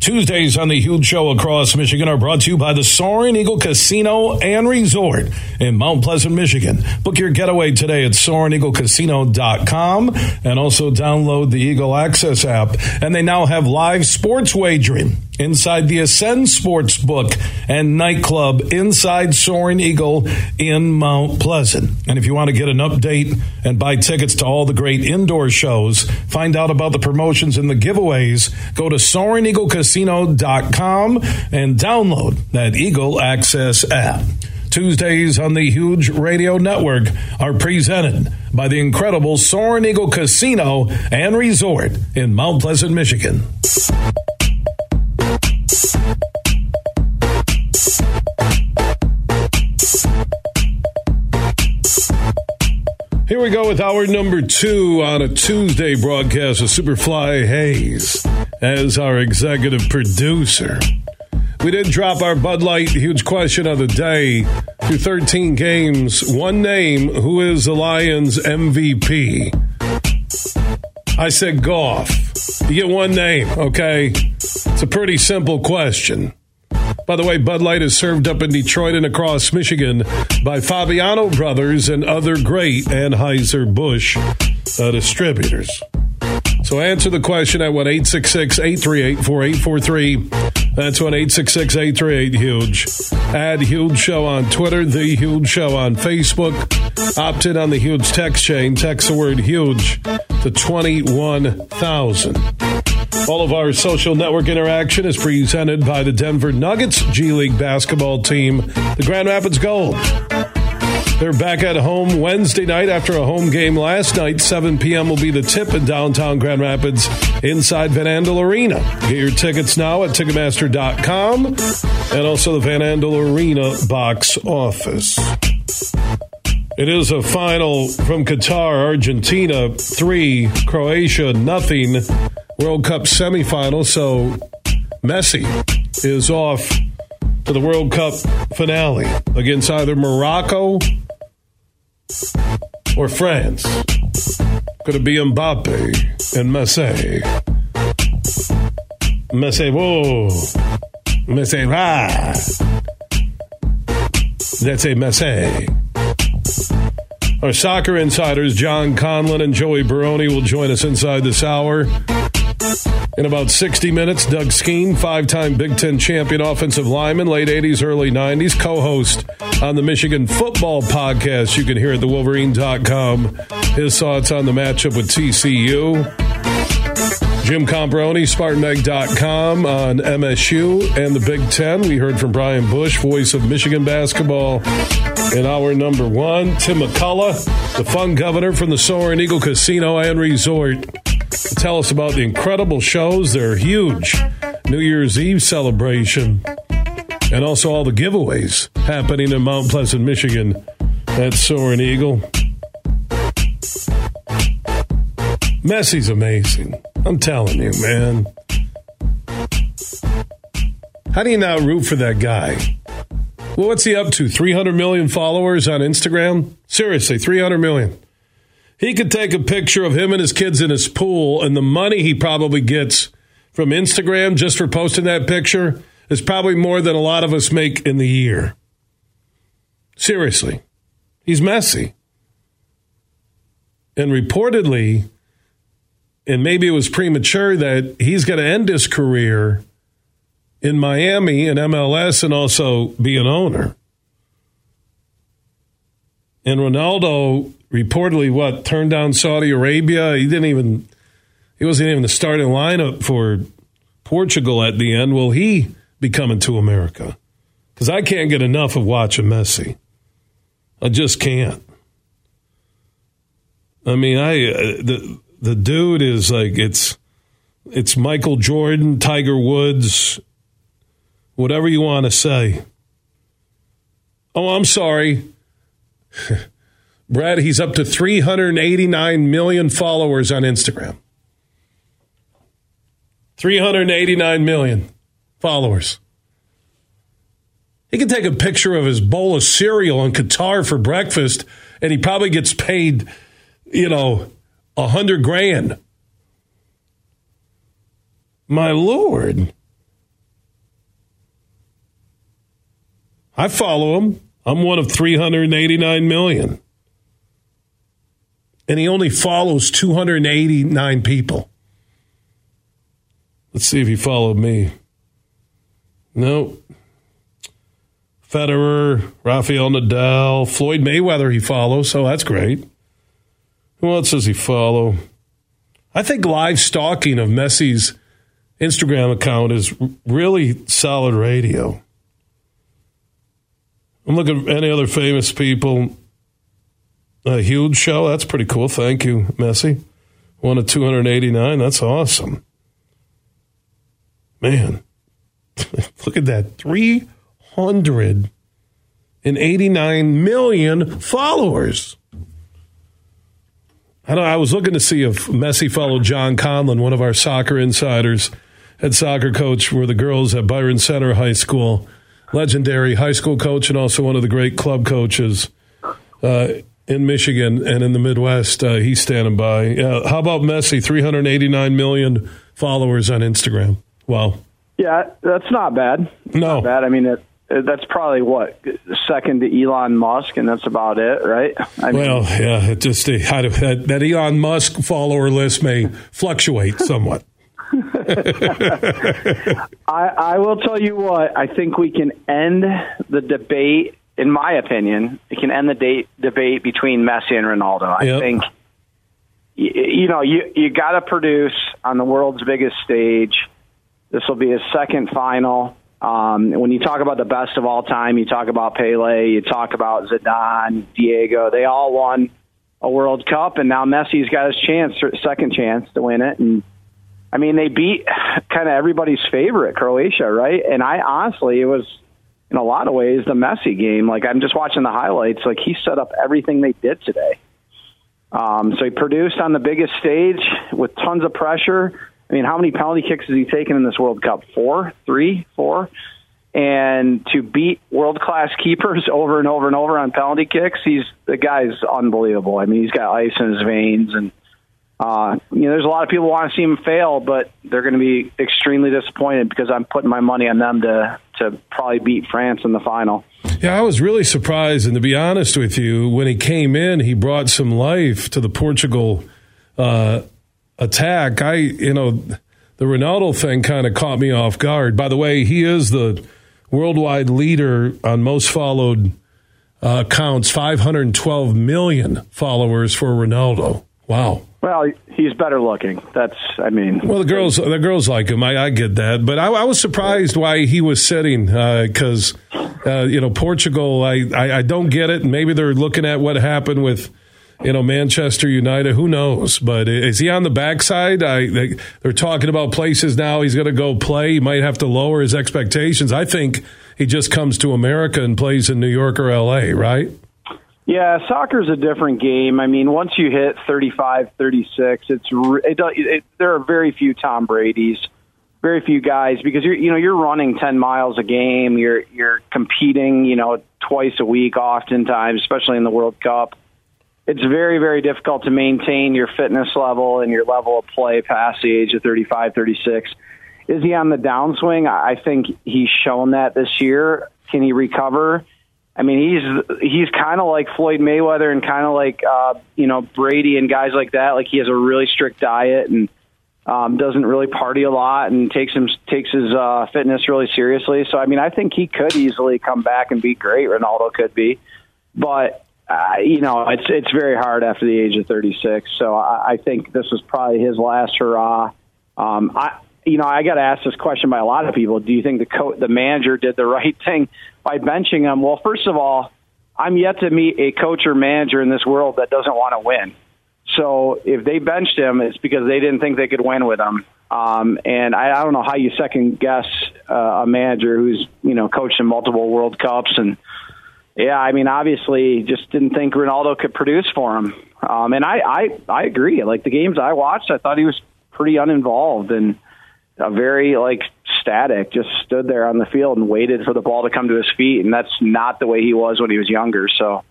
Tuesdays on the Huge Show across Michigan are brought to you by the Soaring Eagle Casino and Resort in Mount Pleasant, Michigan. Book your getaway today at SoaringEagleCasino.com and also download the Eagle Access app. And they now have live sports wagering inside the Ascend Sports Book and nightclub inside Soaring Eagle in Mount Pleasant. And if you want to get an update and buy tickets to all the great indoor shows, find out about the promotions and the giveaways, go to SoaringEagleCasino.com and download that Eagle Access app. Tuesdays on the Huge Radio Network are presented by the incredible Soaring Eagle Casino and Resort in Mount Pleasant, Michigan. Here we go with hour number two on a Tuesday broadcast with Superfly Hayes as our executive producer. We did drop our Bud Light huge question of the day through 13 games. One name who is the Lions MVP? I said Goff. You get one name, okay? It's a pretty simple question. By the way, Bud Light is served up in Detroit and across Michigan by Fabiano Brothers and other great Anheuser-Busch uh, distributors. So answer the question at 1 866 838 4843. That's 1 866 838 Huge. Add Huge Show on Twitter, The Huge Show on Facebook. Opt in on the Huge text chain. Text the word Huge to 21,000. All of our social network interaction is presented by the Denver Nuggets G League basketball team, the Grand Rapids Gold. They're back at home Wednesday night after a home game last night. 7 p.m. will be the tip in downtown Grand Rapids inside Van Andel Arena. Get your tickets now at Ticketmaster.com and also the Van Andel Arena box office. It is a final from Qatar, Argentina three, Croatia nothing. World Cup semifinal. So Messi is off to the World Cup finale against either Morocco or France. Could it be Mbappe and Messi? Messi, whoa. Messi, ah. That's a Messi. Our soccer insiders, John Conlon and Joey Barone, will join us inside this hour. In about 60 minutes, Doug Skene, five time Big Ten champion offensive lineman, late 80s, early 90s, co host on the Michigan Football Podcast. You can hear at thewolverine.com his thoughts on the matchup with TCU. Jim Comparoni, SpartanMag.com on MSU and the Big Ten. We heard from Brian Boesch, voice of Michigan basketball, in our number one. Tim McCullough, the fun governor from the Soaring Eagle Casino and Resort tell us about the incredible shows. They're huge. New Year's Eve celebration, and also all the giveaways happening in Mount Pleasant, Michigan at Soaring Eagle. Messi's amazing. I'm telling you, man. How do you not root for that guy? Well, what's he up to? 300 million followers on Instagram? Seriously, 300 million. He could take a picture of him and his kids in his pool, and the money he probably gets from Instagram just for posting that picture is probably more than a lot of us make in the year. Seriously. He's messy. And reportedly, and maybe it was premature that he's going to end his career in Miami and MLS and also be an owner. And Ronaldo reportedly what turned down Saudi Arabia. He didn't even he wasn't even the starting lineup for Portugal at the end. Will he be coming to America? Because I can't get enough of watching Messi. I just can't. I mean, I uh, the the dude is like it's it's Michael Jordan, Tiger Woods, whatever you want to say. Oh, I'm sorry. Brad, he's up to 389 million followers on Instagram. 389 million followers. He can take a picture of his bowl of cereal in Qatar for breakfast, and he probably gets paid you know, a hundred grand. My lord. I follow him. I'm one of 389 million. And he only follows 289 people. Let's see if he followed me. No. Federer, Rafael Nadal, Floyd Mayweather he follows, so that's great. Who else does he follow? I think live stalking of Messi's Instagram account is really solid radio. I'm looking at any other famous people. A huge show. That's pretty cool. Thank you, Messi. One of 289. That's awesome. Man, look at that. 389 million followers. I, know, I was looking to see if Messi followed John Conlon, one of our soccer insiders, head soccer coach for the girls at Byron Center High School legendary high school coach and also one of the great club coaches uh, in Michigan and in the Midwest. Uh, he's standing by. Uh, how about Messi? 389 million followers on Instagram. Wow. Yeah, that's not bad. No. Not bad. I mean, it, that's probably what second to Elon Musk, and that's about it, right? I mean, well, yeah, it just that, that Elon Musk follower list may fluctuate somewhat. I, I will tell you what. I think we can end the debate. In my opinion, it can end the date, debate between Messi and Ronaldo. I yep. think you, you know you you got to produce on the world's biggest stage. This will be his second final. Um, when you talk about the best of all time, you talk about Pele, you talk about Zidane, Diego. They all won a World Cup, and now Messi's got his chance, second chance to win it. And I mean, they beat kind of everybody's favorite, Croatia, right? And I honestly, it was in a lot of ways the Messi game. Like I'm just watching the highlights. Like he set up everything they did today. Um, so he produced on the biggest stage with tons of pressure. I mean, how many penalty kicks has he taken in this World Cup? Four, three, four. And to beat world class keepers over and over and over on penalty kicks, he's the guy's unbelievable. I mean, he's got ice in his veins and uh, you know, there's a lot of people want to see him fail, but they're going to be extremely disappointed because I'm putting my money on them to to probably beat France in the final. Yeah, I was really surprised, and to be honest with you, when he came in, he brought some life to the Portugal uh, attack. I, you know, the Ronaldo thing kind of caught me off guard. By the way, he is the worldwide leader on most followed uh, accounts, 512 million followers for Ronaldo. Wow. Well, he's better looking. That's, I mean. Well, the girls, the girls like him. I, I get that, but I, I, was surprised why he was sitting because, uh, uh, you know, Portugal. I, I, I don't get it. Maybe they're looking at what happened with, you know, Manchester United. Who knows? But is he on the backside? I, they, they're talking about places now. He's going to go play. He might have to lower his expectations. I think he just comes to America and plays in New York or L.A. Right? Yeah, soccer's a different game. I mean, once you hit 35, 36, it's it, it, there are very few Tom Brady's, very few guys because you're you know you're running 10 miles a game. You're you're competing, you know, twice a week oftentimes, especially in the World Cup. It's very very difficult to maintain your fitness level and your level of play past the age of 35, 36. Is he on the downswing? I think he's shown that this year. Can he recover? I mean, he's he's kind of like Floyd Mayweather and kind of like uh, you know Brady and guys like that. Like he has a really strict diet and um, doesn't really party a lot and takes him takes his uh, fitness really seriously. So I mean, I think he could easily come back and be great. Ronaldo could be, but uh, you know, it's it's very hard after the age of 36. So I, I think this is probably his last hurrah. Um, I you know, I got asked this question by a lot of people. Do you think the co- the manager did the right thing by benching him? Well, first of all, I'm yet to meet a coach or manager in this world that doesn't want to win. So if they benched him, it's because they didn't think they could win with him. Um, and I, I don't know how you second guess uh, a manager who's you know coached in multiple World Cups and yeah, I mean obviously just didn't think Ronaldo could produce for him. Um, and I, I I agree. Like the games I watched, I thought he was pretty uninvolved and a very like static, just stood there on the field and waited for the ball to come to his feet, and that's not the way he was when he was younger. So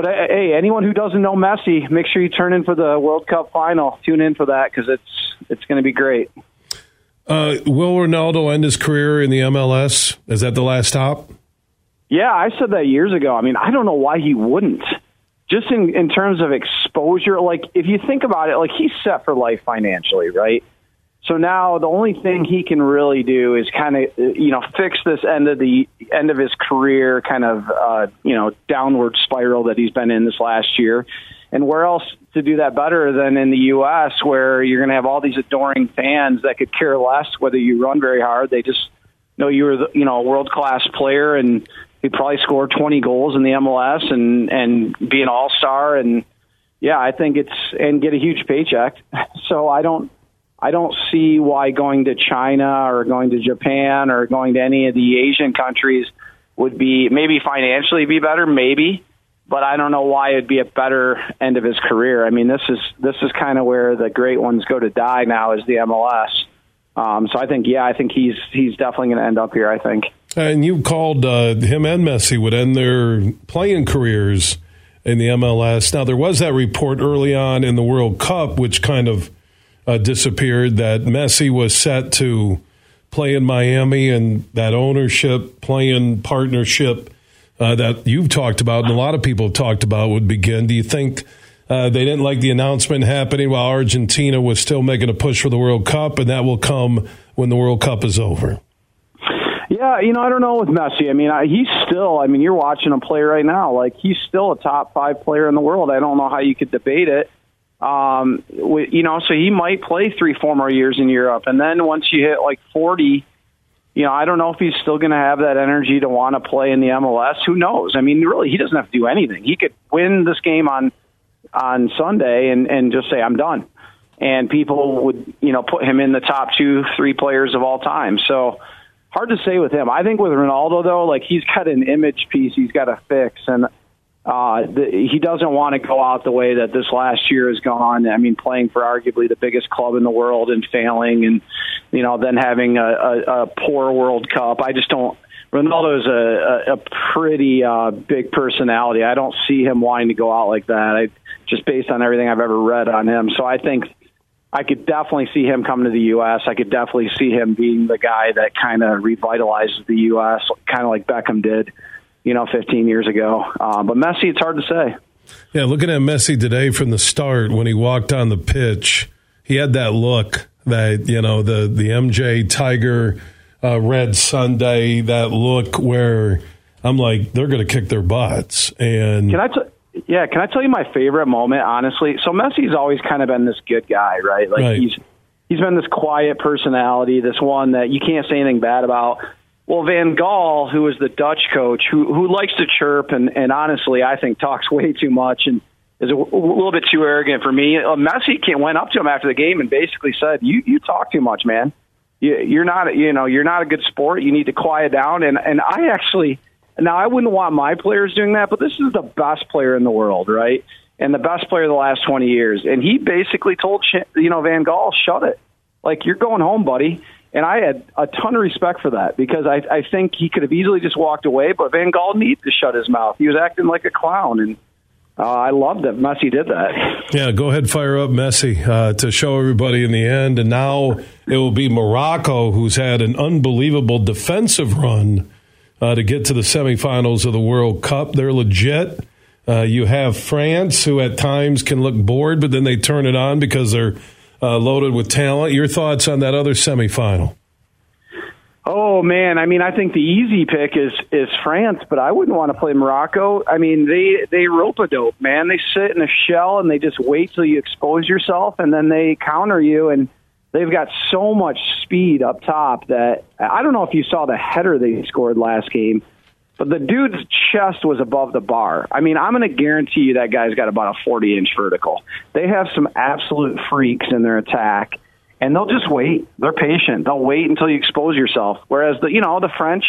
but uh, hey, anyone who doesn't know Messi, make sure you turn in for the World Cup final. Tune in for that because it's it's going to be great. Uh, will Ronaldo end his career in the MLS? Is that the last stop? Yeah, I said that years ago. I mean, I don't know why he wouldn't. Just in in terms of exposure, like if you think about it, like he's set for life financially, right? So now the only thing he can really do is kind of you know fix this end of the end of his career kind of uh, you know downward spiral that he's been in this last year. And where else to do that better than in the U.S., where you're going to have all these adoring fans that could care less whether you run very hard. They just know you were the, you know a world class player and he probably score 20 goals in the MLS and and be an all star and yeah, I think it's and get a huge paycheck. So I don't I don't see why going to China or going to Japan or going to any of the Asian countries would be maybe financially be better, maybe, but I don't know why it'd be a better end of his career. I mean, this is this is kind of where the great ones go to die now is the MLS. Um, so I think, yeah, I think he's he's definitely going to end up here. I think. And you called uh, him and Messi would end their playing careers in the MLS. Now there was that report early on in the World Cup, which kind of uh, disappeared that Messi was set to play in Miami and that ownership, playing partnership uh, that you've talked about and a lot of people have talked about would begin. Do you think uh, they didn't like the announcement happening while Argentina was still making a push for the World Cup, and that will come when the World Cup is over? Yeah, you know, I don't know with Messi. I mean, I, he's still. I mean, you're watching him play right now. Like he's still a top five player in the world. I don't know how you could debate it. Um, you know, so he might play three, four more years in Europe, and then once you hit like forty, you know, I don't know if he's still going to have that energy to want to play in the MLS. Who knows? I mean, really, he doesn't have to do anything. He could win this game on on Sunday and and just say I'm done, and people would you know put him in the top two, three players of all time. So hard to say with him. I think with Ronaldo though, like he's got an image piece he's got to fix, and uh, the, he doesn't want to go out the way that this last year has gone. I mean, playing for arguably the biggest club in the world and failing, and you know, then having a, a, a poor World Cup. I just don't. Ronaldo is a, a, a pretty uh, big personality. I don't see him wanting to go out like that. I just based on everything I've ever read on him. So I think I could definitely see him coming to the U.S. I could definitely see him being the guy that kind of revitalizes the U.S., kind of like Beckham did you know, 15 years ago. Uh, but Messi, it's hard to say. Yeah, looking at Messi today from the start when he walked on the pitch, he had that look that you know the the MJ Tiger uh, Red Sunday that look where I'm like they're going to kick their butts. And can I? T- yeah, can I tell you my favorite moment? Honestly, so Messi's always kind of been this good guy, right? Like right. he's he's been this quiet personality, this one that you can't say anything bad about. Well, Van Gaal, who is the Dutch coach, who who likes to chirp and, and honestly, I think talks way too much and is a, a little bit too arrogant for me. Uh, Messi went up to him after the game and basically said, "You you talk too much, man. You, you're not you know you're not a good sport. You need to quiet down." And and I actually now I wouldn't want my players doing that, but this is the best player in the world, right? And the best player of the last 20 years. And he basically told you know Van Gaal, "Shut it. Like you're going home, buddy." And I had a ton of respect for that because I, I think he could have easily just walked away, but Van Gaal needed to shut his mouth. He was acting like a clown, and uh, I loved that Messi did that. Yeah, go ahead, fire up Messi uh, to show everybody in the end. And now it will be Morocco, who's had an unbelievable defensive run uh, to get to the semifinals of the World Cup. They're legit. Uh, you have France, who at times can look bored, but then they turn it on because they're uh, loaded with talent. Your thoughts on that other semifinal? Oh man, I mean, I think the easy pick is is France, but I wouldn't want to play Morocco. I mean, they they rope a dope, man. They sit in a shell and they just wait till you expose yourself, and then they counter you. And they've got so much speed up top that I don't know if you saw the header they scored last game but the dude's chest was above the bar. I mean, I'm going to guarantee you that guy's got about a 40 inch vertical. They have some absolute freaks in their attack, and they'll just wait. They're patient. They'll wait until you expose yourself. Whereas the you know the French,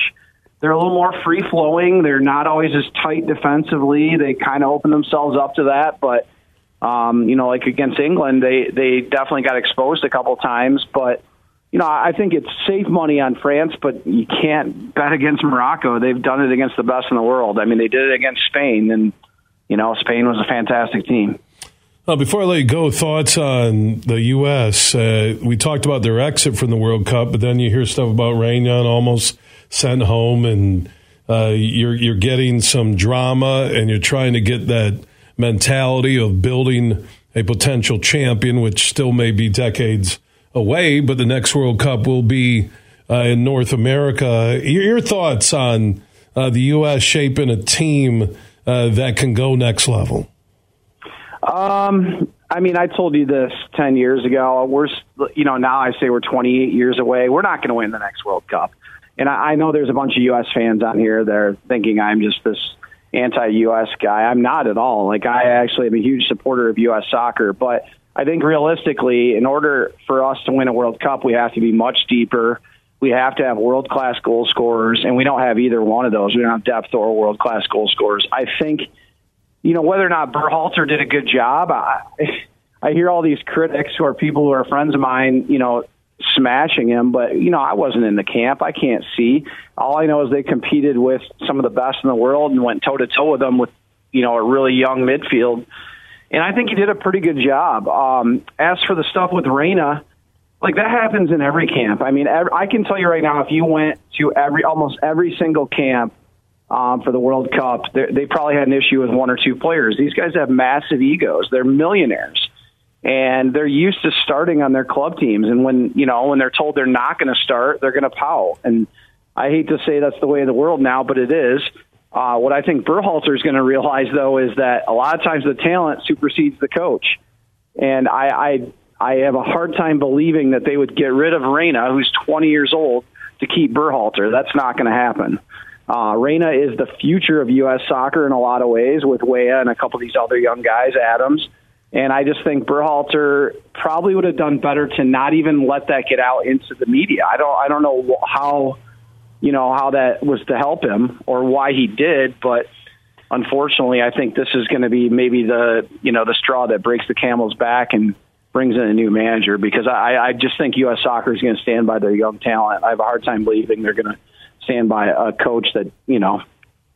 they're a little more free flowing. They're not always as tight defensively. They kind of open themselves up to that, but. Um, you know, like against England, they they definitely got exposed a couple times, but you know, I think it's safe money on France, but you can't bet against Morocco. They've done it against the best in the world. I mean, they did it against Spain, and you know, Spain was a fantastic team. Uh, before I let you go, thoughts on the U.S. Uh, we talked about their exit from the World Cup, but then you hear stuff about Reyna almost sent home, and uh, you're you're getting some drama, and you're trying to get that mentality of building a potential champion, which still may be decades away, but the next World Cup will be uh, in North America. Your, your thoughts on uh, the U.S. shaping a team uh, that can go next level? Um, I mean, I told you this 10 years ago. We're, you know, now I say we're 28 years away. We're not going to win the next World Cup. And I, I know there's a bunch of U.S. fans on here that are thinking I'm just this anti-U.S. guy. I'm not at all. Like, I actually am a huge supporter of U.S. soccer. But I think realistically, in order for us to win a World Cup, we have to be much deeper. We have to have world class goal scorers, and we don't have either one of those. We don't have depth or world class goal scorers. I think you know, whether or not Berhalter did a good job, I, I hear all these critics who are people who are friends of mine, you know, smashing him, but you know, I wasn't in the camp. I can't see. All I know is they competed with some of the best in the world and went toe to toe with them with, you know, a really young midfield. And I think he did a pretty good job. Um, as for the stuff with Reyna, like that happens in every camp. I mean, every, I can tell you right now, if you went to every almost every single camp um, for the World Cup, they probably had an issue with one or two players. These guys have massive egos. They're millionaires, and they're used to starting on their club teams. And when you know when they're told they're not going to start, they're going to pout. And I hate to say that's the way of the world now, but it is. Uh, what I think Berhalter is going to realize, though, is that a lot of times the talent supersedes the coach. And I, I, I have a hard time believing that they would get rid of Reyna, who's 20 years old, to keep Berhalter. That's not going to happen. Uh, Reyna is the future of U.S. soccer in a lot of ways with Weah and a couple of these other young guys, Adams. And I just think Berhalter probably would have done better to not even let that get out into the media. I don't, I don't know how, you know, how that was to help him or why he did, but unfortunately, I think this is going to be maybe the, you know, the straw that breaks the camel's back and brings in a new manager because I, I just think U.S. soccer is going to stand by their young talent. I have a hard time believing they're going to stand by a coach that you know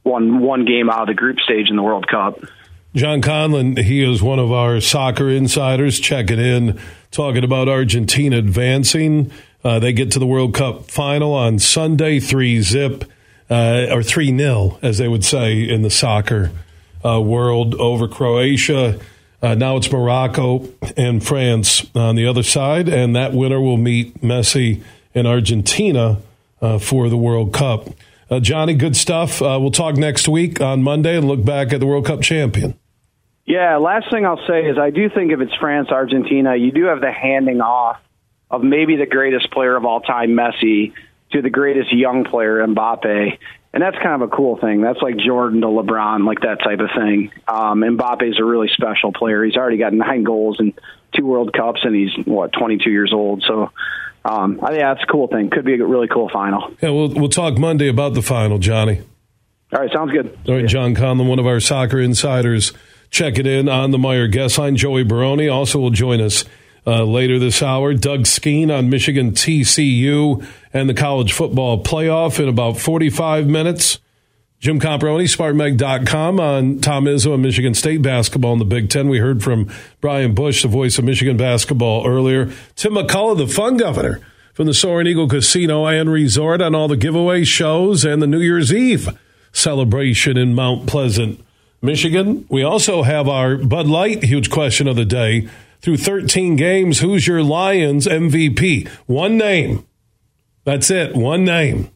won one game out of the group stage in the World Cup. John Conlon, he is one of our soccer insiders checking in, talking about Argentina advancing. Uh, they get to the World Cup final on Sunday, three zip uh, or three nil, as they would say in the soccer uh, world, over Croatia. Uh, now it's Morocco and France on the other side, and that winner will meet Messi in Argentina uh, for the World Cup. Uh, Johnny, good stuff. We'll talk next week on Monday and look back at the World Cup champion. Yeah, last thing I'll say is I do think if it's France, Argentina, you do have the handing off of maybe the greatest player of all time, Messi, to the greatest young player, Mbappe. And that's kind of a cool thing. That's like Jordan to LeBron, like that type of thing. Um, Mbappe's a really special player. He's already got nine goals and two World Cups, and he's, what, 22 years old. So um, yeah, it's a cool thing. Could be a really cool final. Yeah, we'll we'll talk Monday about the final, Johnny. All right, sounds good. All right, John Conlon, one of our soccer insiders, check it in on the Meijer guest line. Joey Barone also will join us uh, later this hour. Doug Skene on Michigan TCU and the college football playoff in about 45 minutes. Jim Comparoni, SpartanMag.com on Tom Izzo and Michigan State basketball in the Big Ten. We heard from Brian Boesch, the voice of Michigan basketball earlier. Tim McCullough, the fun governor from the Soaring Eagle Casino and Resort on all the giveaway shows and the New Year's Eve celebration in Mount Pleasant, Michigan. We also have our Bud Light huge question of the day. Through 13 games, who's your Lions MVP? One name. That's it. One name.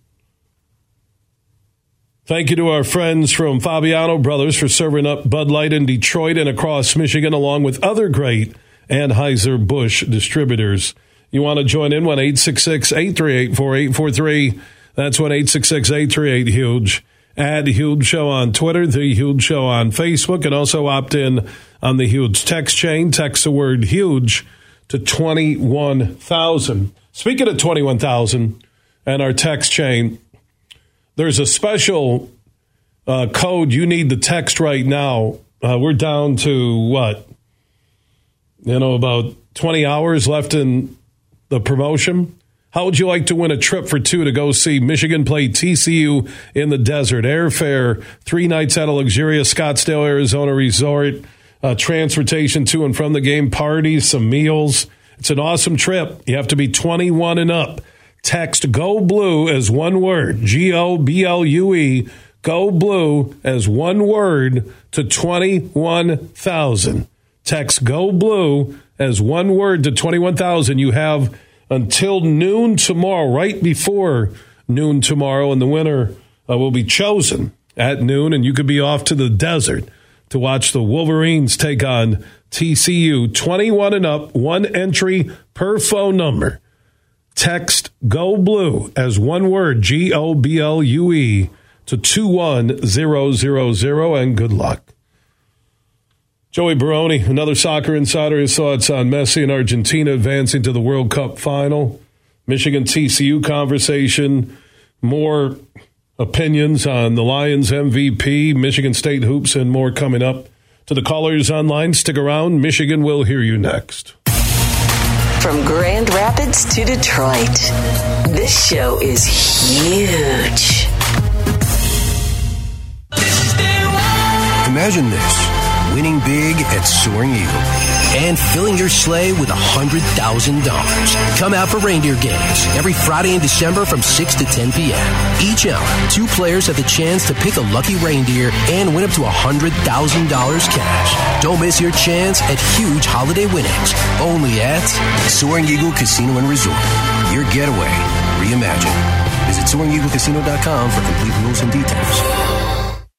Thank you to our friends from Fabiano Brothers for serving up Bud Light in Detroit and across Michigan, along with other great Anheuser-Busch distributors. You want to join in? 1 838 4843. That's 1 838 Huge. Add Huge Show on Twitter, The Huge Show on Facebook, and also opt in on the Huge text chain. Text the word huge to 21,000. Speaking of 21,000 and our text chain, there's a special uh, code you need to text right now. Uh, we're down to what? You know, about 20 hours left in the promotion. How would you like to win a trip for two to go see Michigan play TCU in the desert? Airfare, three nights at a luxurious Scottsdale, Arizona resort, uh, transportation to and from the game, parties, some meals. It's an awesome trip. You have to be 21 and up. Text Go Blue as one word, G O B L U E, Go Blue as one word to 21,000. Text Go Blue as one word to 21,000. You have until noon tomorrow, right before noon tomorrow, and the winner uh, will be chosen at noon, and you could be off to the desert to watch the Wolverines take on TCU. 21 and up, one entry per phone number. Text Go Blue as one word, G O B L U E, to 21000, and good luck. Joey Barone, another soccer insider, his thoughts on Messi and Argentina advancing to the World Cup final. Michigan TCU conversation, more opinions on the Lions MVP, Michigan State hoops, and more coming up. To the callers online, stick around. Michigan will hear you next. From Grand Rapids to Detroit, this show is huge. Imagine this winning big at Soaring Eagle and filling your sleigh with $100,000. Come out for reindeer games every Friday in December from 6 to 10 p.m. Each hour, two players have the chance to pick a lucky reindeer and win up to $100,000 cash. Don't miss your chance at huge holiday winnings. Only at Soaring Eagle Casino and Resort. Your getaway reimagined. Visit SoaringEagleCasino.com for complete rules and details.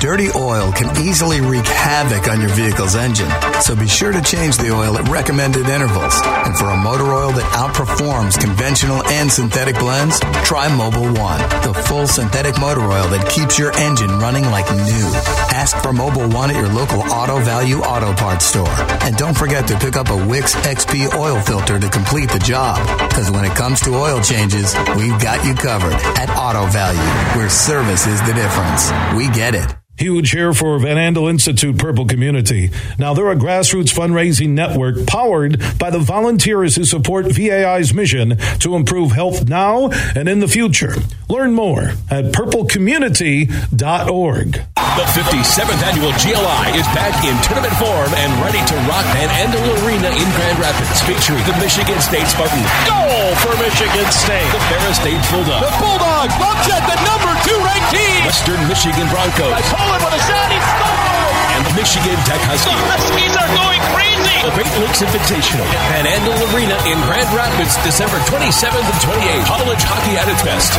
Dirty oil can easily wreak havoc on your vehicle's engine, so be sure to change the oil at recommended intervals. And for a motor oil that outperforms conventional and synthetic blends, try Mobil One, the full synthetic motor oil that keeps your engine running like new. Ask for Mobil One at your local Auto Value Auto Parts store. And don't forget to pick up a Wix XP oil filter to complete the job. Because when it comes to oil changes, we've got you covered at Auto Value, where service is the difference. We get it. Huge here for Van Andel Institute Purple Community. Now, they're a grassroots fundraising network powered by the volunteers who support VAI's mission to improve health now and in the future. Learn more at purplecommunity.org. The 57th annual GLI is back in tournament form and ready to rock Van Andel Arena in Grand Rapids, featuring the Michigan State Spartans. Goal for Michigan State. The Ferris State Bulldogs. The Bulldogs upset the number two ranked. Western Michigan Broncos. Poland with a shot. He scores! And the Michigan Tech Huskies. The Huskies are going crazy. The Great Lakes Invitational at Van Andel Arena in Grand Rapids, December 27th and 28th. College hockey at its best.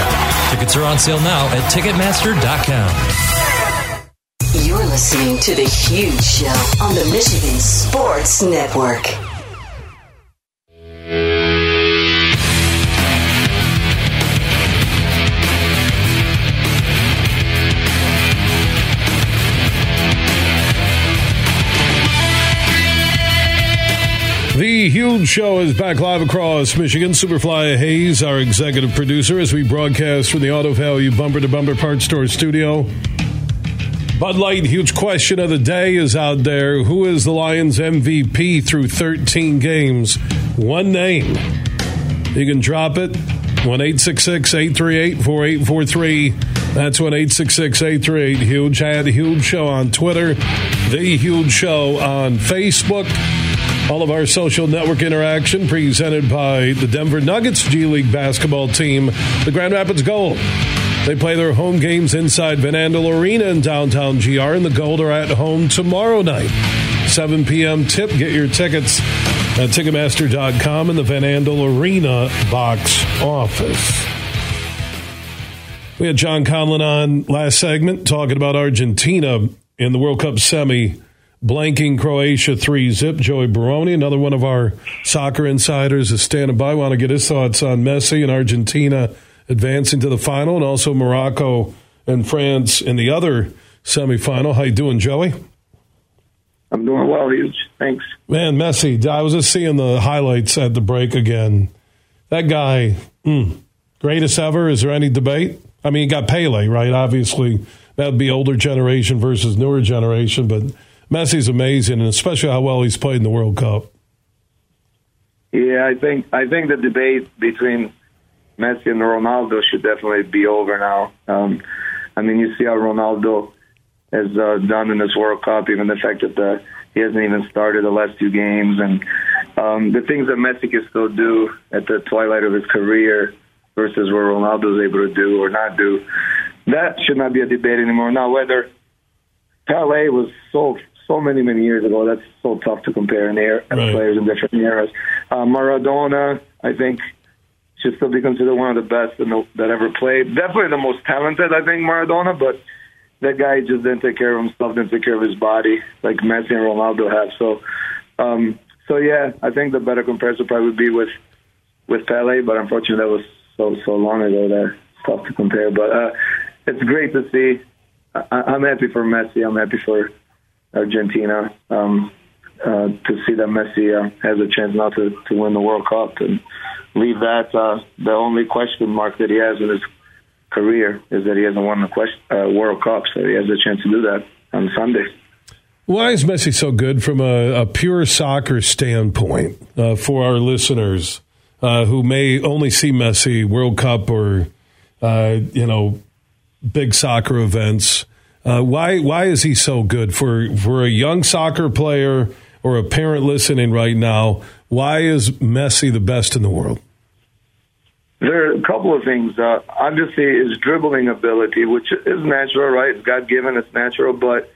Tickets are on sale now at Ticketmaster.com. You're listening to The Huge Show on the Michigan Sports Network. The huge show is back live across Michigan. Superfly Hayes, our executive producer, as we broadcast from the Auto Value Bumper to Bumper Parts Store studio. Bud Light, huge question of the day is out there. Who is the Lions MVP through 13 games? One name. You can drop it. 1 838 4843. That's 1 838 Huge. I had a huge show on Twitter, The Huge Show on Facebook. All of our social network interaction presented by the Denver Nuggets G League basketball team, the Grand Rapids Gold. They play their home games inside Van Andel Arena in downtown GR, and the Gold are at home tomorrow night. 7 p.m. tip. Get your tickets at Ticketmaster.com in the Van Andel Arena box office. We had John Conlon on last segment talking about Argentina in the World Cup semi, blanking Croatia 3 zip. Joey Barone, another one of our soccer insiders, is standing by. Want to get his thoughts on Messi and Argentina advancing to the final, and also Morocco and France in the other semifinal. How you doing, Joey? I'm doing well, huge. Thanks. Man, Messi, I was just seeing the highlights at the break again. That guy, mm, greatest ever. Is there any debate? I mean, you got Pele, right? Obviously, that would be older generation versus newer generation, but Messi's amazing, and especially how well he's played in the World Cup. Yeah, I think I think the debate between Messi and Ronaldo should definitely be over now. Um, I mean, you see how Ronaldo has uh, done in this World Cup, even the fact that the, he hasn't even started the last two games, and um, the things that Messi can still do at the twilight of his career versus what Ronaldo is able to do or not do. That should not be a debate anymore. Now, whether Pele was so so many many years ago, that's so tough to compare in air, right. players in different eras. Uh, Maradona, I think, should still be considered one of the best the, that ever played. Definitely the most talented, I think, Maradona, but that guy just didn't take care of himself, didn't take care of his body like Messi and Ronaldo have. So, um, so yeah, I think the better comparison probably would be with with Pele, but unfortunately that was so so long ago that it's tough to compare. But uh, it's great to see. I, I'm happy for Messi. I'm happy for Argentina um, uh, to see that Messi uh, has a chance now to to win the World Cup and leave that uh, the only question mark that he has in his career is that he hasn't won the uh, World Cup, so he has a chance to do that on Sunday. Why is Messi so good from a, a pure soccer standpoint uh, for our listeners uh, who may only see Messi World Cup or you know big soccer events? Uh, why why is he so good for for a young soccer player or a parent listening right now? Why is Messi the best in the world? There are a couple of things. Uh, obviously, his dribbling ability, which is natural, right? God given, it's natural, but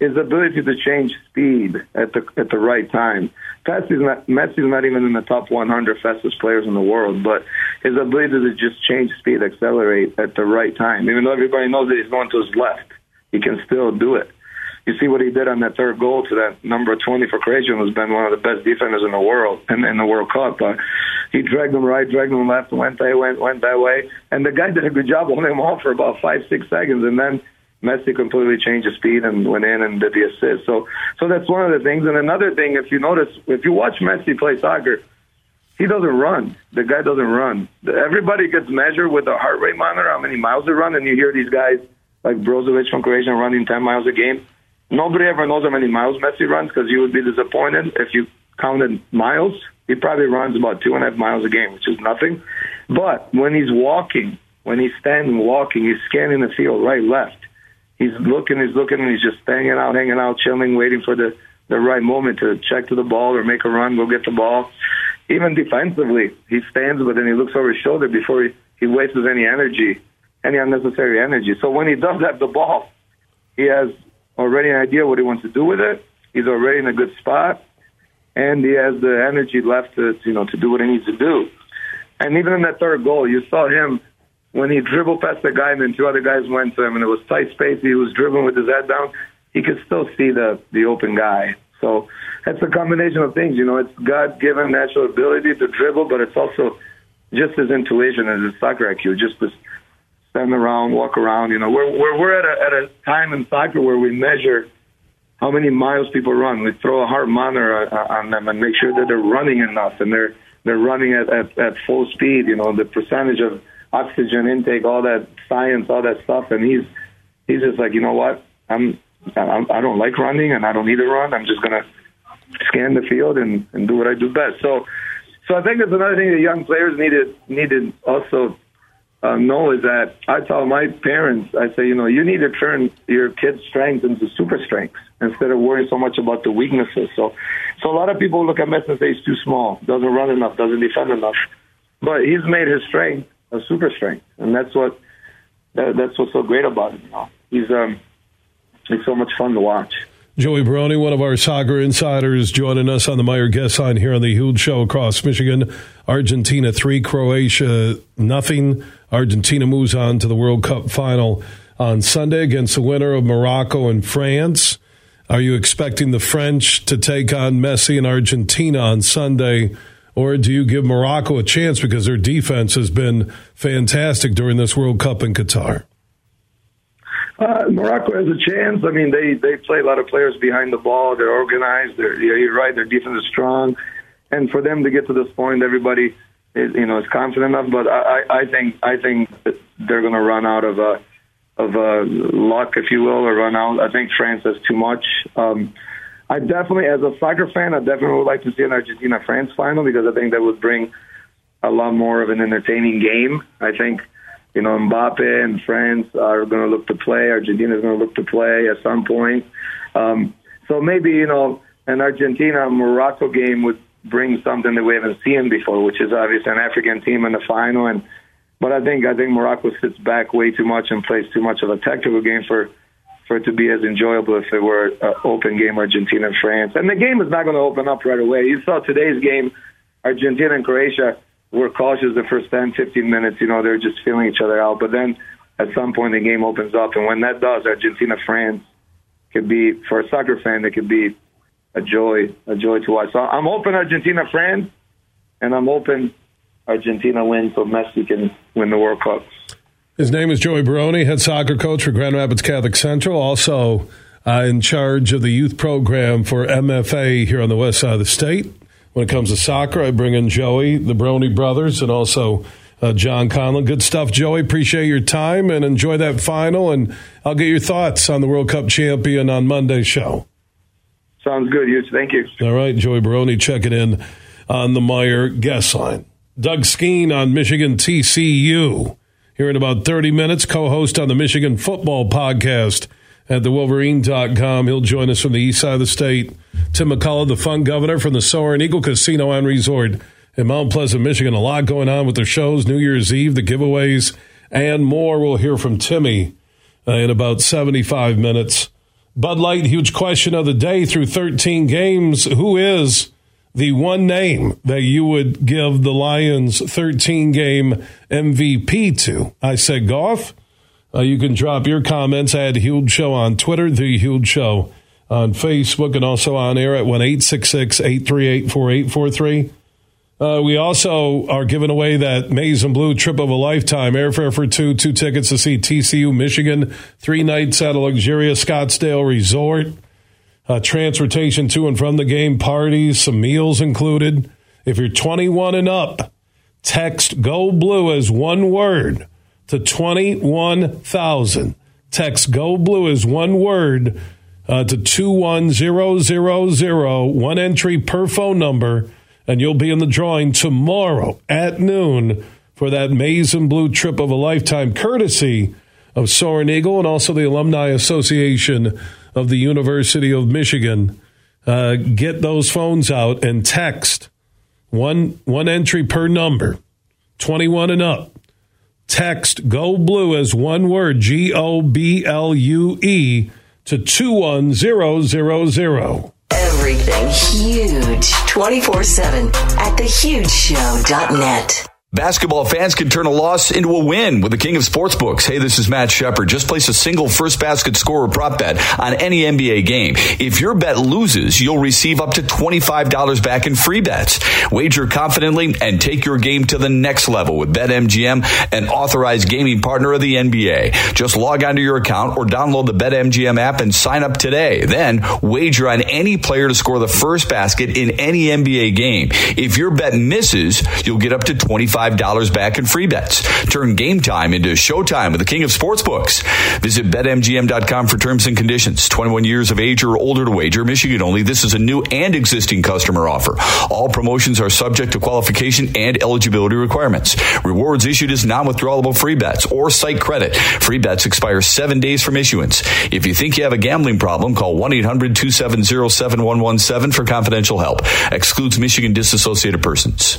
his ability to change speed at the at the right time. Messi's not, Messi's not even in the top 100 fastest players in the world, but his ability to just change speed, accelerate at the right time. Even though everybody knows that he's going to his left, he can still do it you see what he did on that third goal to that number 20 for Croatia, who's been one of the best defenders in the world in, in the World Cup. Uh, he dragged him right, dragged him left, went that went went that way, and the guy did a good job holding him off for about five six seconds, and then Messi completely changed his speed and went in and did the assist. So so that's one of the things. And another thing, if you notice, if you watch Messi play soccer. He doesn't run. The guy doesn't run. Everybody gets measured with a heart rate monitor, how many miles they run, and you hear these guys like Brozovic from Croatia running 10 miles a game Nobody ever knows how many miles Messi runs because you would be disappointed if you counted miles. He probably runs about two and a half miles a game, which is nothing. But when he's walking, when he's standing walking, he's scanning the field right, left. He's looking, he's looking, and he's just hanging out, hanging out, chilling, waiting for the the right moment to check to the ball or make a run, go get the ball. Even defensively, he stands, but then he looks over his shoulder before he, he wastes any energy, any unnecessary energy. So when he does have the ball, he has already an idea what he wants to do with it. He's already in a good spot, and he has the energy left to you know to do what he needs to do. And even in that third goal, you saw him when he dribbled past the guy, and then two other guys went to him, and it was tight space. He was dribbling with his head down. He could still see the the open guy. So that's a combination of things. You know, it's God given natural ability to dribble, but it's also just his intuition and his soccer IQ, just this stand around, walk around. You know, we're we're, we're at a at a time in soccer where we measure how many miles people run. We throw a heart monitor uh, on them and make sure that they're running enough and they're they're running at, at at full speed. You know, the percentage of oxygen intake, all that science, all that stuff. And he's he's just like, you know what? I'm I, I don't like running and I don't need to run. I'm just gonna scan the field and, and do what I do best. So, so I think that's another thing that young players needed needed also uh, know is that I tell my parents, I say, you know, you need to turn your kids' strengths into super strengths instead of worrying so much about the weaknesses. So, so a lot of people look at Messi and say he's too small, doesn't run enough, doesn't defend enough, but he's made his strength a super strength, and that's what that, that's what's so great about him. You know, he's um, he's so much fun to watch. Joey Barone, one of our soccer insiders, joining us on the Meijer Guest line here on the Huge Show across Michigan. Argentina three, Croatia nothing. Argentina moves on to the World Cup final on Sunday against the winner of Morocco and France. Are you expecting the French to take on Messi and Argentina on Sunday? Or do you give Morocco a chance because their defense has been fantastic during this World Cup in Qatar? Uh, Morocco has a chance. I mean, they they play a lot of players behind the ball. They're organized. They're you're right. Their defense is strong, and for them to get to this point, everybody is you know is confident enough. But I I think I think they're going to run out of uh, of uh, luck, if you will, or run out. I think France has too much. Um, I definitely, as a soccer fan, I definitely would like to see an Argentina France final because I think that would bring a lot more of an entertaining game. I think you know, Mbappe and France are going to look to play. Argentina is going to look to play at some point. Um, so maybe, you know, an Argentina Morocco game would bring something that we haven't seen before, which is obviously an African team in the final. And but I think I think Morocco sits back way too much and plays too much of a tactical game for for it to be as enjoyable if it were an open game Argentina and France. And the game is not going to open up right away. You saw today's game, Argentina and Croatia were cautious the first 10, 15 minutes. You know, they're just feeling each other out. But then at some point the game opens up, and when that does, Argentina France could be for a soccer fan, it could be a joy, a joy to watch. So I'm hoping Argentina France, and I'm hoping Argentina wins so Messi can win the World Cup. His name is Joey Barone, head soccer coach for Grand Rapids Catholic Central, also uh, in charge of the youth program for MFA here on the west side of the state. When it comes to soccer, I bring in Joey, the Barone brothers, and also uh, John Conlon. Good stuff, Joey. Appreciate your time and enjoy that final. And I'll get your thoughts on the World Cup champion on Monday's show. Sounds good, Huge. Thank you. All right, Joey Barone checking in on the Meijer guest line. Doug Skene on Michigan TCU. Here in about 30 minutes, co host on the Michigan Football Podcast at the Wolverine.com. He'll join us from the east side of the state. Tim McCullough, the fun governor from the Soaring Eagle Casino and Resort in Mount Pleasant, Michigan. A lot going on with the shows, New Year's Eve, the giveaways, and more. We'll hear from Timmy uh, in about 75 minutes. Bud Light, huge question of the day through 13 games. Who is the one name that you would give the Lions 13 game MVP to? I said Goff. Uh, you can drop your comments at Huge Show on Twitter, The Huge Show on Facebook, and also on air at 1 838 4843. Uh, we also are giving away that Maize and Blue trip of a lifetime airfare for two, two tickets to see TCU Michigan, three nights at a luxurious Scottsdale resort, uh, transportation to and from the game, parties, some meals included. If you're 21 and up, text Go Blue as one word to 21,000. Text Go Blue is one word uh, to 21000, one entry per phone number, and you'll be in the drawing tomorrow at noon for that Maize and Blue trip of a lifetime, courtesy of Soaring Eagle and also the Alumni Association of the University of Michigan. Uh, get those phones out and text one one entry per number, 21 and up Text Go Blue as one word, G O B L U E, to 21000. Everything huge 24 7 at thehugeshow.net. Basketball fans can turn a loss into a win with the king of sportsbooks. Hey, this is Matt Shepard. Just place a single first basket scorer prop bet on any NBA game. If your bet loses, you'll receive up to $25 back in free bets. Wager confidently and take your game to the next level with BetMGM, an authorized gaming partner of the NBA. Just log onto your account or download the BetMGM app and sign up today. Then wager on any player to score the first basket in any NBA game. If your bet misses, you'll get up to 25 $25 back in free bets. Turn game time into showtime with the king of sportsbooks. Visit betmgm.com for terms and conditions. 21 years of age or older to wager, Michigan only. This is a new and existing customer offer. All promotions are subject to qualification and eligibility requirements. Rewards issued as non-withdrawable free bets or site credit. Free bets expire seven days from issuance. If you think you have a gambling problem, call 1-800-270-7117 for confidential help. Excludes Michigan disassociated persons.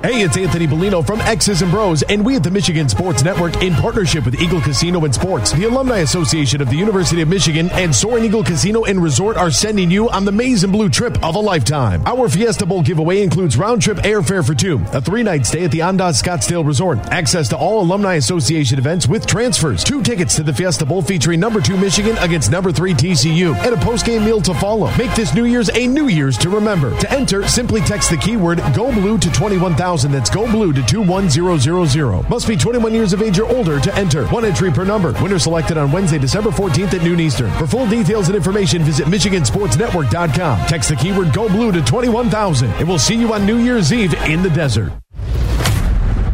Hey, it's Anthony Bellino from X's and Bros, and we at the Michigan Sports Network, in partnership with Eagle Casino and Sports, the Alumni Association of the University of Michigan, and Soaring Eagle Casino and Resort are sending you on the Maize and Blue trip of a lifetime. Our Fiesta Bowl giveaway includes round trip airfare for two, a three night stay at the Andaz Scottsdale Resort, access to all Alumni Association events with transfers, two tickets to the Fiesta Bowl featuring number two Michigan against number three TCU, and a post game meal to follow. Make this New Year's a New Year's to remember. To enter, simply text the keyword Go Blue to 21000. That's Go Blue to 21000. Must be 21 years of age or older to enter. One entry per number. Winner selected on Wednesday, December 14th at noon Eastern. For full details and information, visit MichiganSportsNetwork.com. Text the keyword Go Blue to 21000. And we'll see you on New Year's Eve in the desert.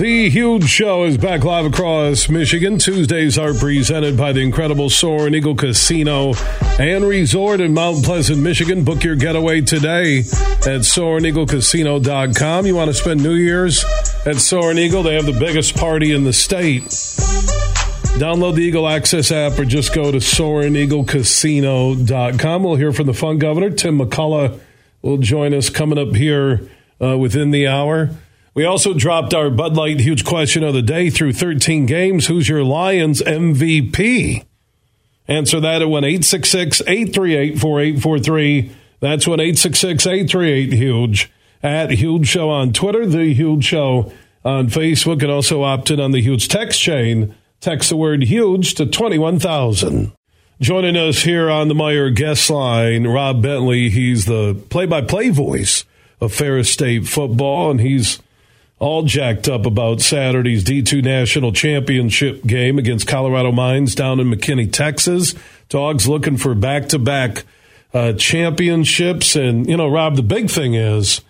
The Huge Show is back live across Michigan. Tuesdays are presented by the incredible Soaring Eagle Casino and Resort in Mount Pleasant, Michigan. Book your getaway today at SoaringEagleCasino.com. You want to spend New Year's at Soaring Eagle? They have the biggest party in the state. Download the Eagle Access app or just go to SoaringEagleCasino.com. We'll hear from the fun governor. Tim McCullough will join us coming up here uh, within the hour. We also dropped our Bud Light huge question of the day through 13 games. Who's your Lions MVP? Answer that at 1 866 838 4843. That's 1 866 838 Huge. At Huge Show on Twitter, The Huge Show on Facebook, and also opt in on the Huge text chain. Text the word huge to 21,000. Joining us here on the Meijer guest line, Rob Bentley. He's the play by play voice of Ferris State football, and he's all jacked up about Saturday's D2 National Championship game against Colorado Mines down in McKinney, Texas. Dogs looking for back to back championships. And, you know, Rob, the big thing is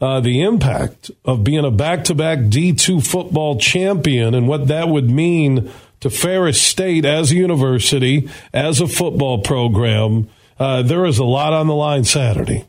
uh, the impact of being a back to back D2 football champion and what that would mean to Ferris State as a university, as a football program. Uh, there is a lot on the line Saturday.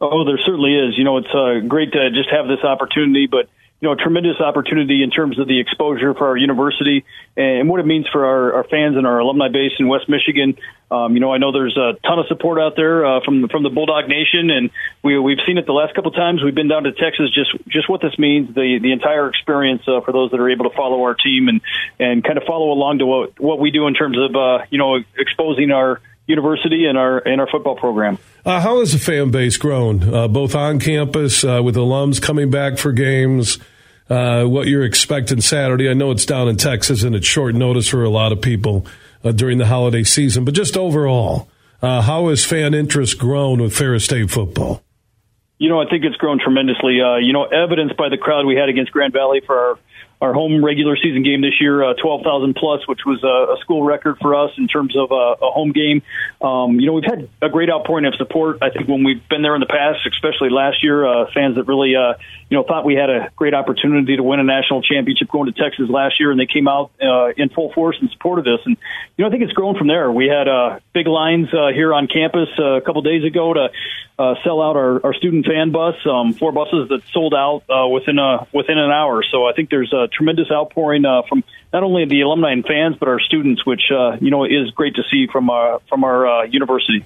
Oh, there certainly is. You know, it's uh, great to just have this opportunity, but you know, a tremendous opportunity in terms of the exposure for our university and what it means for our, our fans and our alumni base in West Michigan. Um, you know, I know there's a ton of support out there uh, from from the Bulldog Nation, and we we've seen it the last couple times we've been down to Texas. Just just what this means, the the entire experience uh, for those that are able to follow our team and and kind of follow along to what what we do in terms of uh, you know exposing our university and our and our football program. Uh, how has the fan base grown, uh, both on campus uh, with alums coming back for games? Uh, what you're expecting Saturday? I know it's down in Texas and it's short notice for a lot of people uh, during the holiday season, but just overall, uh, how has fan interest grown with Ferris State football? You know, I think it's grown tremendously. you know, evidenced by the crowd we had against Grand Valley for our our home regular season game this year, uh, 12,000 plus, which was a, a school record for us in terms of uh, a home game. Um, you know, we've had a great outpouring of support. I think when we've been there in the past, especially last year, uh, fans that really, uh, you know, thought we had a great opportunity to win a national championship going to Texas last year, and they came out uh, in full force and supported us. And you know, I think it's grown from there. We had uh, big lines uh, here on campus uh, a couple days ago to uh, sell out our, our student fan bus. Um, four buses that sold out uh, within a within an hour. So I think there's a tremendous outpouring uh, from not only the alumni and fans, but our students, which uh, you know is great to see from our from our uh, university.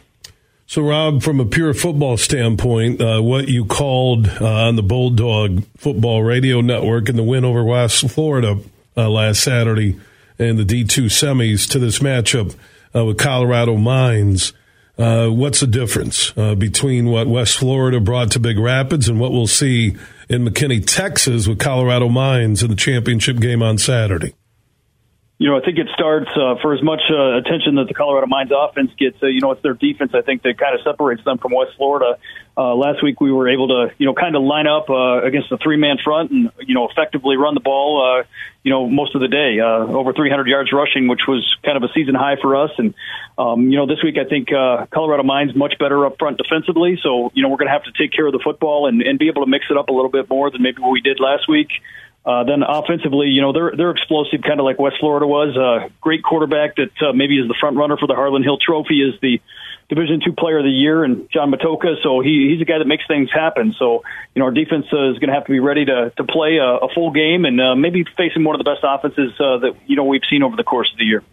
So, Rob, from a pure football standpoint, uh, what you called uh, on the Bulldog Football Radio Network in the win over West Florida uh, last Saturday in the D2 semis to this matchup uh, with Colorado Mines. Uh, what's the difference uh, between what West Florida brought to Big Rapids and what we'll see in McKinney, Texas with Colorado Mines in the championship game on Saturday? You know, I think it starts uh, for as much uh, attention that the Colorado Mines offense gets. Uh, you know, it's their defense. I think that kind of separates them from West Florida. Uh, last week we were able to, you know, kind of line up uh, against a three-man front and you know effectively run the ball. Uh, you know, most of the day, uh, over 300 yards rushing, which was kind of a season high for us. And um, you know, this week I think uh, Colorado Mines much better up front defensively. So you know, we're going to have to take care of the football and, and be able to mix it up a little bit more than maybe what we did last week. Uh, then offensively, you know they're they're explosive, kind of like West Florida was. Uh, great quarterback that uh, maybe is the front runner for the Harlan Hill Trophy is the Division two Player of the Year, and John Matocha. So he he's a guy that makes things happen. So you know our defense uh, is going to have to be ready to to play a, a full game and uh, maybe facing one of the best offenses uh, that you know we've seen over the course of the year.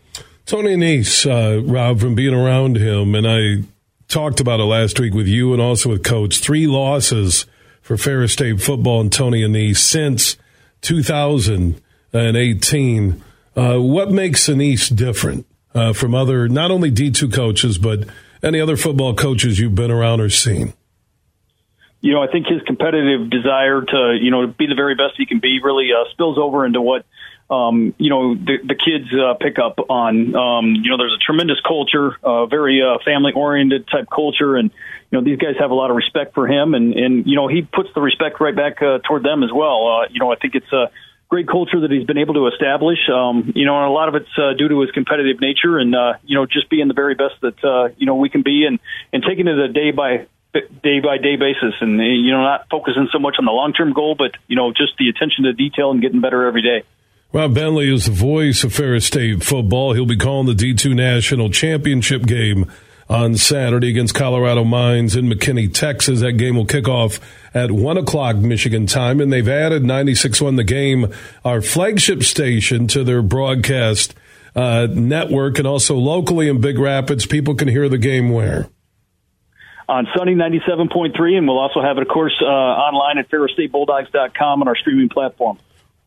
Tony Annese, uh, Rob, from being around him, and I talked about it last week with you and also with Coach. Three losses for Ferris State football and Tony Annese since 2018. Uh, what makes Annese different uh, from other, not only D2 coaches, but any other football coaches you've been around or seen? You know, I think his competitive desire to, you know, be the very best he can be really uh, spills over into what um, you know, the, the kids uh, pick up on. Um, you know, there's a tremendous culture, uh, very uh, family oriented type culture, and you know these guys have a lot of respect for him, and and you know he puts the respect right back uh, toward them as well. Uh, you know, I think it's a great culture that he's been able to establish. Um, you know, and a lot of it's uh, due to his competitive nature, and uh, you know, just being the very best that uh, you know we can be, and and taking it a day by day by day basis and you know not focusing so much on the long term goal but you know just the attention to detail and getting better every day Rob Bentley is the voice of Ferris State football. He'll be calling the D2 National Championship game on Saturday against Colorado Mines in McKinney, Texas. That game will kick off at 1 o'clock Michigan time, and they've added 96.1 The Game, our flagship station, to their broadcast uh, network, and also locally in Big Rapids, people can hear the game where? on Sunny 97.3, and we'll also have it, of course, uh, online at ferrisstatebulldogs.com on our streaming platform.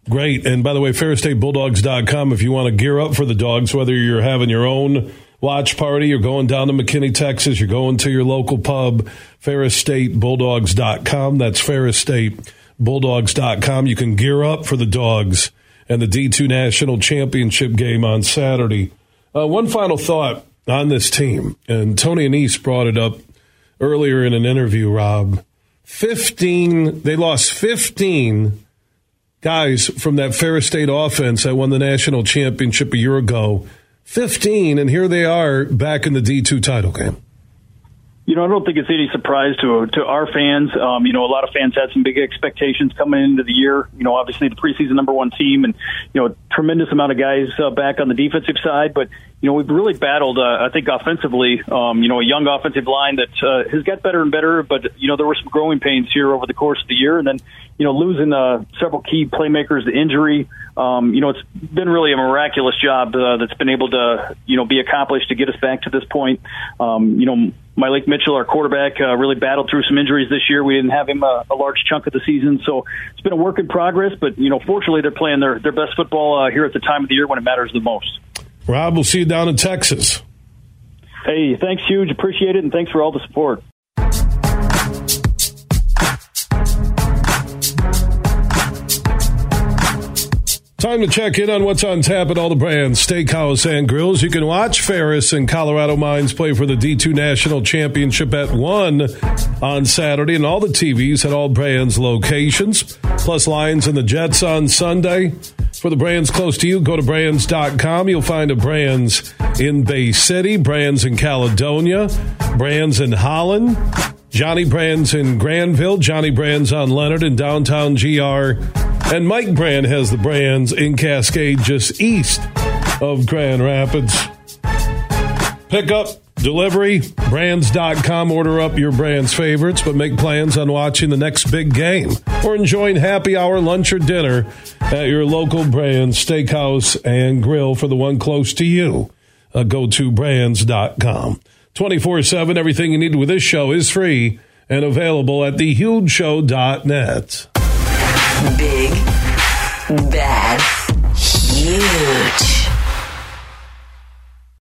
Great. And by the way, FerrisStateBulldogs.com if you want to gear up for the dogs, whether you're having your own watch party, you're going down to McKinney, Texas, you're going to your local pub, FerrisStateBulldogs.com. That's FerrisStateBulldogs.com. You can gear up for the dogs and the D2 National Championship game on Saturday. Uh, one final thought on this team, and Tony Annese brought it up earlier in an interview, Rob. 15, they lost 15 guys from that Ferris State offense that won the national championship a year ago. 15, and here they are back in the D2 title game. You know, I don't think it's any surprise to to our fans. Um, you know, a lot of fans had some big expectations coming into the year. You know, obviously the preseason number one team, and you know, tremendous amount of guys uh, back on the defensive side. But you know, we've really battled. Uh, I think offensively, um, you know, a young offensive line that uh, has got better and better. But you know, there were some growing pains here over the course of the year, and then you know, losing uh, several key playmakers to injury. Um, you know, it's been really a miraculous job uh, that's been able to, you know, be accomplished to get us back to this point. Um, you know, Mylik Mitchell, our quarterback, uh, really battled through some injuries this year. We didn't have him a, a large chunk of the season, so it's been a work in progress. But you know, fortunately, they're playing their their best football uh, here at the time of the year when it matters the most. Rob, we'll see you down in Texas. Hey, thanks, huge. Appreciate it, and thanks for all the support. Time to check in on what's on tap at all the Brann's, steakhouse and grills. You can watch Ferris and Colorado Mines play for the D2 National Championship at 1 on Saturday and all the TVs at all Brann's locations, plus Lions and the Jets on Sunday. For the Brann's close to you, go to branns.com. You'll find a Brann's in Bay City, Brann's in Caledonia, Brann's in Holland, Johnny Brann's in Granville, Johnny Brann's on Leonard in downtown GR, and Mike Brann has the Brann's in Cascade just east of Grand Rapids. Pickup, delivery, branns.com. Order up your Brann's favorites, but make plans on watching the next big game or enjoying happy hour, lunch, or dinner at your local brand steakhouse and grill for the one close to you. Uh, go to branns.com. 24 7, everything you need with this show is free and available at thehugeshow.net. Big, bad, huge.